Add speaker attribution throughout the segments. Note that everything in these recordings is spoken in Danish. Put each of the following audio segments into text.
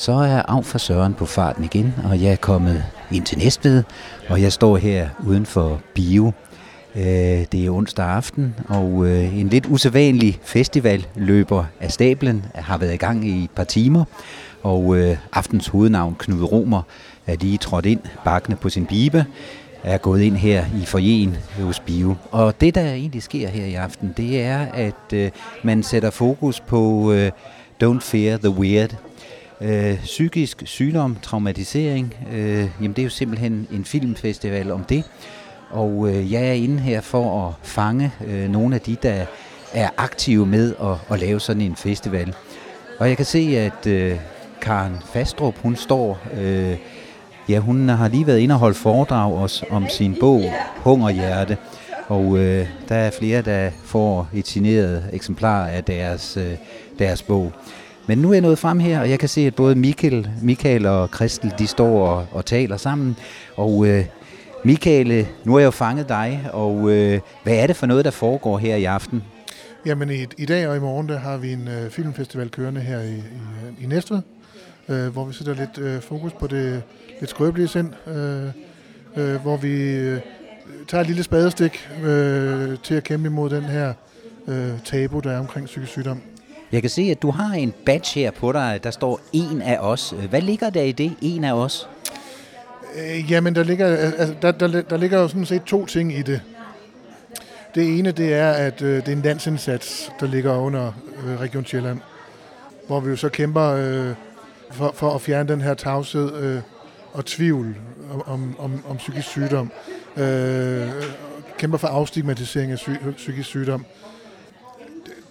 Speaker 1: Så er af for Søren på farten igen, og jeg er kommet ind til Næstved, og jeg står her uden for Bio. Øh, det er onsdag aften, og øh, en lidt usædvanlig festival løber af stablen, har været i gang i et par timer, og øh, aftens hovednavn, Knud Romer, er lige trådt ind, bakkende på sin bibe, er gået ind her i forjen hos Bio. Og det, der egentlig sker her i aften, det er, at man sætter fokus på Don't Fear the Weird, Øh, psykisk sygdom, traumatisering, øh, jamen det er jo simpelthen en filmfestival om det. Og øh, jeg er inde her for at fange øh, nogle af de, der er aktive med at, at lave sådan en festival. Og jeg kan se, at øh, Karen Fastrup, hun står, øh, ja, hun har lige været inde og holdt foredrag også om sin bog, Hungerhjerte. Og øh, der er flere, der får et signeret eksemplar af deres, øh, deres bog. Men nu er jeg nået frem her, og jeg kan se, at både Michael, Michael og Christel, de står og, og taler sammen. Og øh, Michael, nu har jeg jo fanget dig, og øh, hvad er det for noget, der foregår her i aften?
Speaker 2: Jamen i, i dag og i morgen, der har vi en øh, filmfestival kørende her i, i, i Næstved, øh, hvor vi sætter lidt øh, fokus på det lidt skrøbelige sind, øh, øh, hvor vi øh, tager et lille spadestik øh, til at kæmpe imod den her øh, tabu, der er omkring psykisk sygdom.
Speaker 1: Jeg kan se, at du har en badge her på dig, der står en af os. Hvad ligger der i det, en af os?
Speaker 2: Øh, jamen, der ligger, altså, der, der, der ligger jo sådan set to ting i det. Det ene, det er, at øh, det er en landsindsats, der ligger under øh, Region Sjælland, hvor vi jo så kæmper øh, for, for at fjerne den her tavshed øh, og tvivl om, om, om psykisk sygdom. Øh, kæmper for afstigmatisering af psy, psykisk sygdom.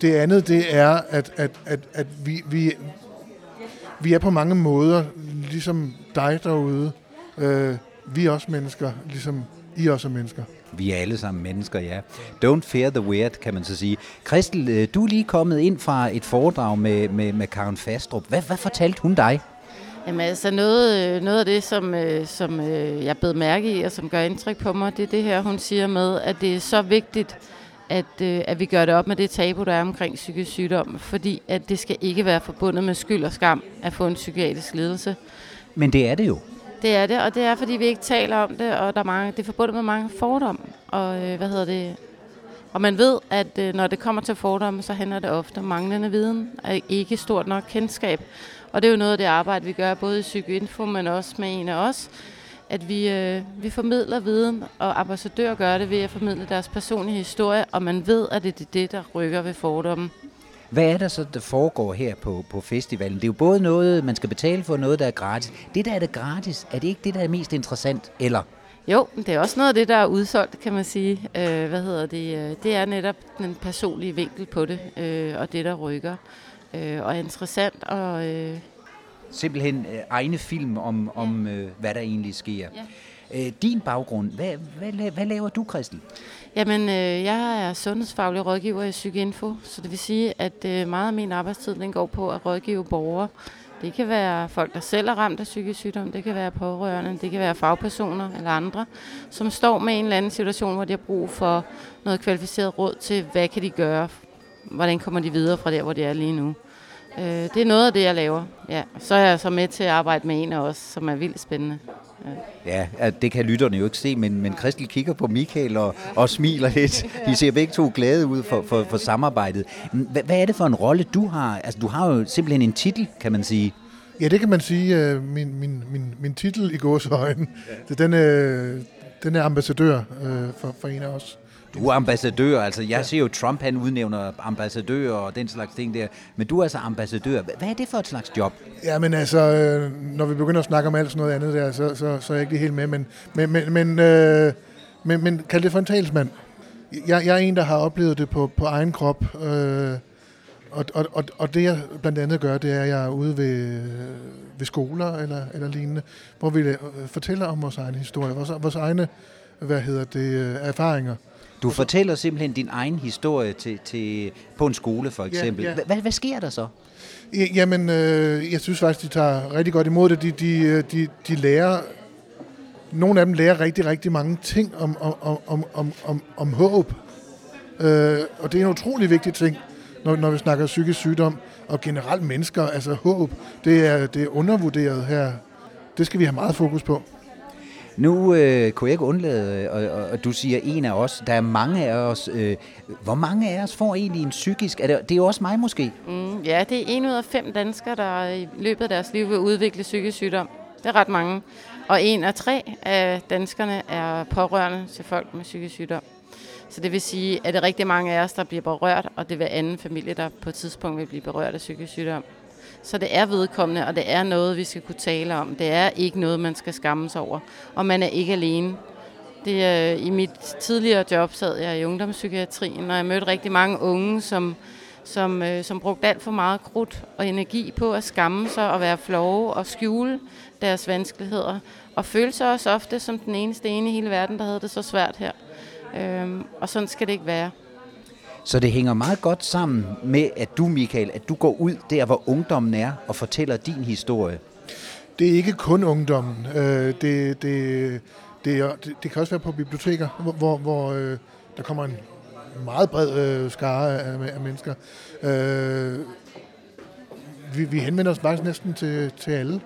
Speaker 2: Det andet, det er, at, at, at, at vi, vi, vi er på mange måder, ligesom dig derude, øh, vi er også mennesker, ligesom I også er mennesker.
Speaker 1: Vi er alle sammen mennesker, ja. Don't fear the weird, kan man så sige. Christel, øh, du er lige kommet ind fra et foredrag med, med, med Karen Fastrup. Hvad, hvad fortalte hun dig?
Speaker 3: Jamen altså noget, øh, noget af det, som, øh, som jeg blev mærke i, og som gør indtryk på mig, det er det her, hun siger med, at det er så vigtigt, at, øh, at vi gør det op med det tabu, der er omkring psykisk sygdom, fordi at det skal ikke være forbundet med skyld og skam at få en psykiatrisk lidelse.
Speaker 1: Men det er det jo.
Speaker 3: Det er det, og det er, fordi vi ikke taler om det, og der er mange, det er forbundet med mange fordomme. Og øh, hvad hedder det? Og man ved, at øh, når det kommer til fordomme, så handler det ofte om manglende viden, og ikke stort nok kendskab. Og det er jo noget af det arbejde, vi gør, både i Psykinfo, men også med en af os, at vi, øh, vi formidler viden, og ambassadører gør det ved at formidle deres personlige historie, og man ved, at det er det, der rykker ved fordommen.
Speaker 1: Hvad er der så, der foregår her på, på festivalen? Det er jo både noget, man skal betale for, noget, der er gratis. Det, der er det gratis, er det ikke det, der er mest interessant, eller?
Speaker 3: Jo, det er også noget af det, der er udsolgt, kan man sige. Øh, hvad hedder det? Øh, det er netop den personlige vinkel på det, øh, og det, der rykker. Øh, og er interessant og, øh,
Speaker 1: simpelthen øh, egne film om, ja. om øh, hvad der egentlig sker. Ja. Øh, din baggrund, hvad, hvad, hvad laver du, Christel?
Speaker 3: Jamen, øh, jeg er sundhedsfaglig rådgiver i Psykinfo, så det vil sige, at øh, meget af min arbejdstid den går på at rådgive borgere. Det kan være folk, der selv er ramt af psykisk sygdom, det kan være pårørende, det kan være fagpersoner eller andre, som står med en eller anden situation, hvor de har brug for noget kvalificeret råd til, hvad kan de gøre, hvordan kommer de videre fra der, hvor de er lige nu. Øh, det er noget af det, jeg laver. Ja. Så er jeg så med til at arbejde med en af os, som er vildt spændende.
Speaker 1: Ja. ja, det kan lytterne jo ikke se, men, men Christel kigger på Michael og, og smiler lidt. De ser begge to glade ud for, for, for samarbejdet. Hvad, hvad er det for en rolle, du har? Altså, du har jo simpelthen en titel, kan man sige.
Speaker 2: Ja, det kan man sige. Øh, min, min, min, min titel i gåsøjne, ja. den, er, den er ambassadør øh, for, for en af os.
Speaker 1: Du er ambassadør, altså jeg ser jo, Trump han udnævner ambassadør og den slags ting der, men du er altså ambassadør. Hvad er det for et slags job?
Speaker 2: Ja, men altså, øh, når vi begynder at snakke om alt sådan noget andet der, så, så, så er jeg ikke lige helt med, men, men, men, men, øh, men, men kald det for en talsmand. Jeg, jeg er en, der har oplevet det på, på egen krop, øh, og, og, og, og det jeg blandt andet gør, det er, at jeg er ude ved, ved skoler eller, eller lignende, hvor vi øh, fortæller om vores egen historie, vores, vores egne hvad hedder det, øh, erfaringer.
Speaker 1: Du fortæller simpelthen din egen historie til, til, på en skole, for eksempel. Ja, ja. Hvad, hvad sker der så?
Speaker 2: Jamen, øh, jeg synes faktisk, de tager rigtig godt imod det. De, de, øh, de, de lærer, nogle af dem lærer rigtig, rigtig mange ting om, om, om, om, om, om håb. Øh, og det er en utrolig vigtig ting, når, når vi snakker psykisk sygdom. og generelt mennesker, altså håb, det er, det er undervurderet her. Det skal vi have meget fokus på.
Speaker 1: Nu øh, kunne jeg ikke undlade, øh, og, og, og du siger en af os. Der er mange af os. Øh, hvor mange af os får egentlig en psykisk? Er det, det er jo også mig måske.
Speaker 3: Mm, ja, det er en ud af fem danskere, der i løbet af deres liv vil udvikle psykisk sygdom. Det er ret mange. Og en af tre af danskerne er pårørende til folk med psykisk sygdom. Så det vil sige, at det er rigtig mange af os, der bliver berørt, og det vil anden familie, der på et tidspunkt vil blive berørt af psykisk sygdom. Så det er vedkommende, og det er noget, vi skal kunne tale om. Det er ikke noget, man skal skamme sig over. Og man er ikke alene. Det, øh, I mit tidligere job sad jeg i ungdomspsykiatrien, og jeg mødte rigtig mange unge, som, som, øh, som brugte alt for meget krudt og energi på at skamme sig og være flove og skjule deres vanskeligheder. Og føle sig også ofte som den eneste ene i hele verden, der havde det så svært her. Øhm, og sådan skal det ikke være.
Speaker 1: Så det hænger meget godt sammen med, at du, Michael, at du går ud der, hvor ungdommen er, og fortæller din historie.
Speaker 2: Det er ikke kun ungdommen. Øh, det, det, det, er, det, det kan også være på biblioteker, hvor, hvor, hvor øh, der kommer en meget bred øh, skare af, af mennesker. Øh, vi, vi henvender os faktisk næsten til, til alle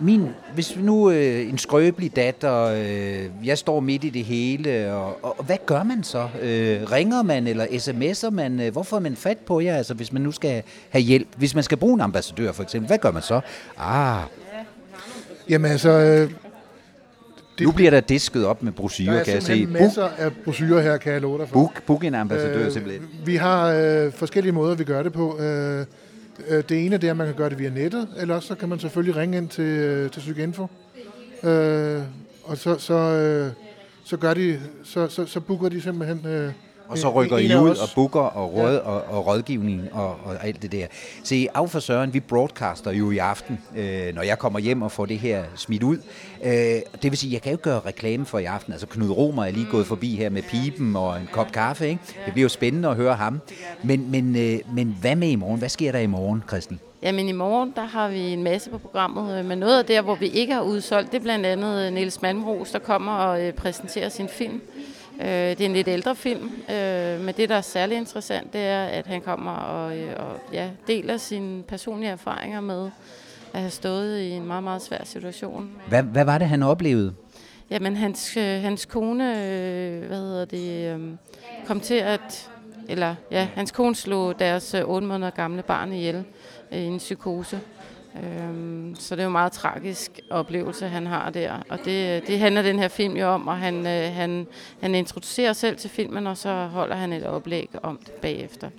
Speaker 1: min, hvis nu øh, en skrøbelig datter, øh, jeg står midt i det hele, og, og, og hvad gør man så? Øh, ringer man, eller sms'er man? Øh, hvorfor er man fat på jer, altså, hvis man nu skal have hjælp? Hvis man skal bruge en ambassadør, for eksempel, hvad gør man så? Ah.
Speaker 2: Jamen altså... Øh,
Speaker 1: det, nu bliver der disket op med brosyrer, kan jeg se.
Speaker 2: Der er masser af brosyrer her, kan jeg love dig for.
Speaker 1: Book, book en ambassadør, øh, simpelthen.
Speaker 2: Vi har øh, forskellige måder, vi gør det på. Øh, Øh, det ene det er, at man kan gøre det via nettet, eller også så kan man selvfølgelig ringe ind til, øh, til Psykinfo. Øh, og så, så, øh, så, gør de, så, så, så booker de simpelthen øh,
Speaker 1: og så rykker I ud og booker og, råd, ja. og, og rådgivning og, og alt det der. Se, af for Søren, vi broadcaster jo i aften, øh, når jeg kommer hjem og får det her smidt ud. Øh, det vil sige, jeg kan jo gøre reklame for i aften. Altså Knud Romer er lige gået forbi her med pipen og en kop kaffe. Ikke? Det bliver jo spændende at høre ham. Men, men, øh, men hvad med i morgen? Hvad sker der i morgen, Christel?
Speaker 3: Jamen i morgen, der har vi en masse på programmet, øh, men noget af det, hvor vi ikke har udsolgt, det er blandt andet øh, Niels Malmros, der kommer og øh, præsenterer sin film. Øh, det er en lidt ældre film, øh, men det, der er særlig interessant, det er, at han kommer og, øh, og ja, deler sine personlige erfaringer med at have stået i en meget, meget svær situation.
Speaker 1: Hvad, hvad var det, han oplevede?
Speaker 3: Jamen, hans, øh, hans kone, øh, hvad hedder det, øh, kom til at, eller ja, hans kone slog deres øh, 8 måneder gamle barn ihjel øh, i en psykose. Øhm, så det er jo en meget tragisk oplevelse, han har der. Og det, det handler den her film jo om, og han, øh, han, han introducerer selv til filmen, og så holder han et oplæg om det bagefter.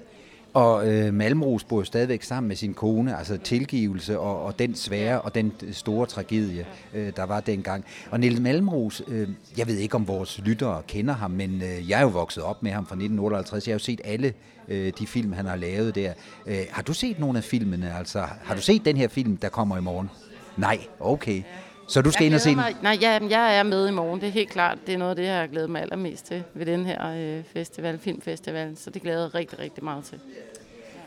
Speaker 1: Og øh, Malmros bor jo stadigvæk sammen med sin kone, altså tilgivelse og, og den svære og den store tragedie, øh, der var dengang. Og Niels Malmros, øh, jeg ved ikke om vores lyttere kender ham, men øh, jeg er jo vokset op med ham fra 1958. Jeg har jo set alle øh, de film, han har lavet der. Øh, har du set nogle af filmene? Altså, har du set den her film, der kommer i morgen? Nej, okay. Så du skal ind og se den?
Speaker 3: Nej, ja, jeg er med i morgen. Det er helt klart. Det er noget af det, jeg har glædet mig allermest til ved den her øh, festival, filmfestival. Så det glæder jeg rigtig, rigtig meget til.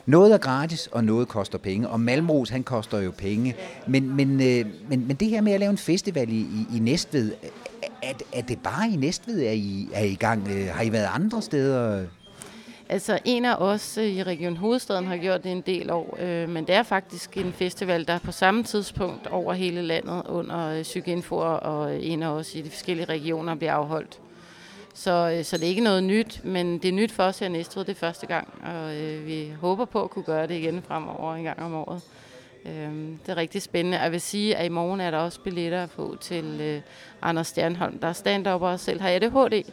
Speaker 1: Noget er gratis, og noget koster penge. Og Malmros, han koster jo penge. Men, men, øh, men, men det her med at lave en festival i, i, i Næstved, er, er det bare i Næstved, er I, er I i gang? Øh, har I været andre steder?
Speaker 3: Altså en af os øh, i Region Hovedstaden har gjort det en del år, øh, men det er faktisk en festival, der på samme tidspunkt over hele landet under øh, Psykinfo og en af os i de forskellige regioner bliver afholdt. Så, øh, så det er ikke noget nyt, men det er nyt for os her næste det er første gang, og øh, vi håber på at kunne gøre det igen fremover en gang om året. Øh, det er rigtig spændende. Jeg vil sige, at i morgen er der også billetter på til øh, Anders Stjernholm, der er stand og selv har ADHD.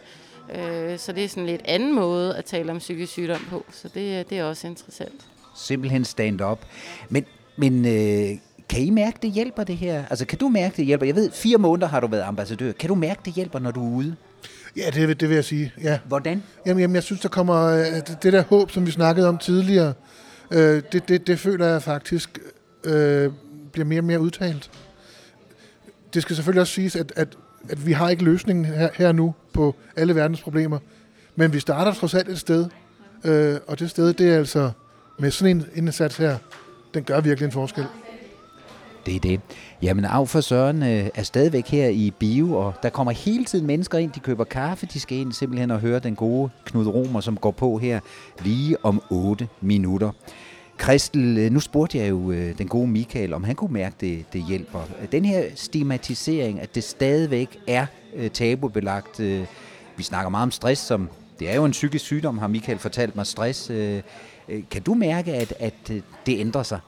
Speaker 3: Øh, så det er sådan lidt anden måde at tale om psykisk sygdom på, så det, det er også interessant.
Speaker 1: Simpelthen stand-up. Men, men øh, kan I mærke, det hjælper det her? Altså kan du mærke, det hjælper? Jeg ved, fire måneder har du været ambassadør. Kan du mærke, det hjælper, når du er ude?
Speaker 2: Ja, det, det vil jeg sige. Ja.
Speaker 1: Hvordan?
Speaker 2: Jamen, jamen, jeg synes, der kommer øh, det der håb, som vi snakkede om tidligere, øh, det, det, det føler jeg faktisk øh, bliver mere og mere udtalt. Det skal selvfølgelig også siges, at, at, at vi har ikke løsningen her, her nu på alle verdens problemer, men vi starter trods alt et sted, øh, og det sted, det er altså med sådan en indsats her, den gør virkelig en forskel.
Speaker 1: Det er det. Jamen, af for Søren øh, er stadigvæk her i bio, og der kommer hele tiden mennesker ind, de køber kaffe, de skal ind simpelthen og høre den gode Knud Romer, som går på her lige om 8 minutter. Kristel, øh, nu spurgte jeg jo øh, den gode Michael, om han kunne mærke, det, det hjælper. Den her stigmatisering, at det stadigvæk er øh, tabubelagt. Vi snakker meget om stress, som det er jo en psykisk sygdom, har Michael fortalt mig. Stress. Kan du mærke, at, at det ændrer sig?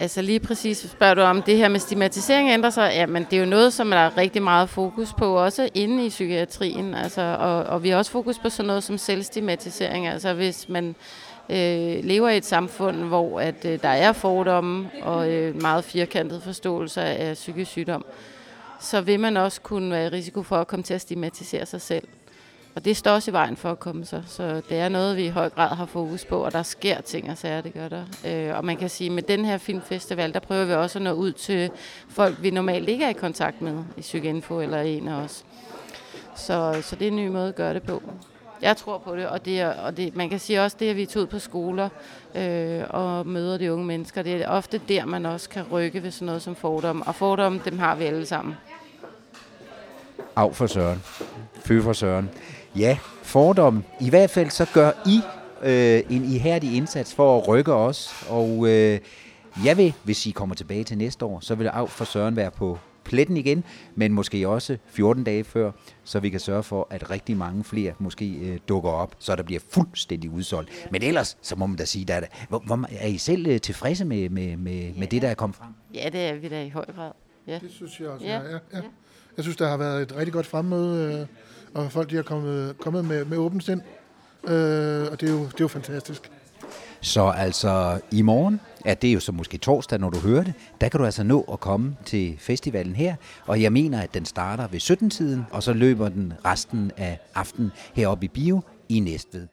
Speaker 3: Altså lige præcis spørger du om det her med stigmatisering ændrer sig. Ja, men det er jo noget, som der er rigtig meget fokus på, også inde i psykiatrien. Altså, og, og vi har også fokus på sådan noget som selvstigmatisering. Altså hvis man øh, lever i et samfund, hvor at øh, der er fordomme og øh, meget firkantet forståelse af psykisk sygdom, så vil man også kunne være i risiko for at komme til at stigmatisere sig selv. Og det står også i vejen for at komme sig. Så det er noget, vi i høj grad har fokus på, og der sker ting og sager, det gør der. Øh, og man kan sige, at med den her filmfestival, der prøver vi også at nå ud til folk, vi normalt ikke er i kontakt med i Psykinfo eller en af os. Så, så det er en ny måde at gøre det på. Jeg tror på det, og, det, er, og det, man kan sige også det, at vi tager ud på skoler øh, og møder de unge mennesker. Det er ofte der, man også kan rykke ved sådan noget som fordom. Og fordom, dem har vi alle sammen.
Speaker 1: Af for Søren. Fy for Søren. Ja, fordom. I hvert fald så gør I øh, en ihærdig indsats for at rykke os. Og øh, jeg vil, hvis I kommer tilbage til næste år, så vil Af for Søren være på pletten igen, men måske også 14 dage før, så vi kan sørge for, at rigtig mange flere måske øh, dukker op, så der bliver fuldstændig udsolgt. Men ellers, så må man da sige, der er, der, hvor, hvor, er I selv øh, tilfredse med, med, med, med det, der er kommet frem?
Speaker 3: Ja, det er vi da i høj grad. Ja.
Speaker 2: Det synes jeg også, ja. Ja, ja. Jeg synes, der har været et rigtig godt fremmøde, øh, og folk de har kommet, kommet med, med åbent sind, øh, og det er, jo, det er jo fantastisk.
Speaker 1: Så altså i morgen, ja det er jo så måske torsdag, når du hører det, der kan du altså nå at komme til festivalen her, og jeg mener, at den starter ved 17-tiden, og så løber den resten af aftenen heroppe i Bio i Næstved.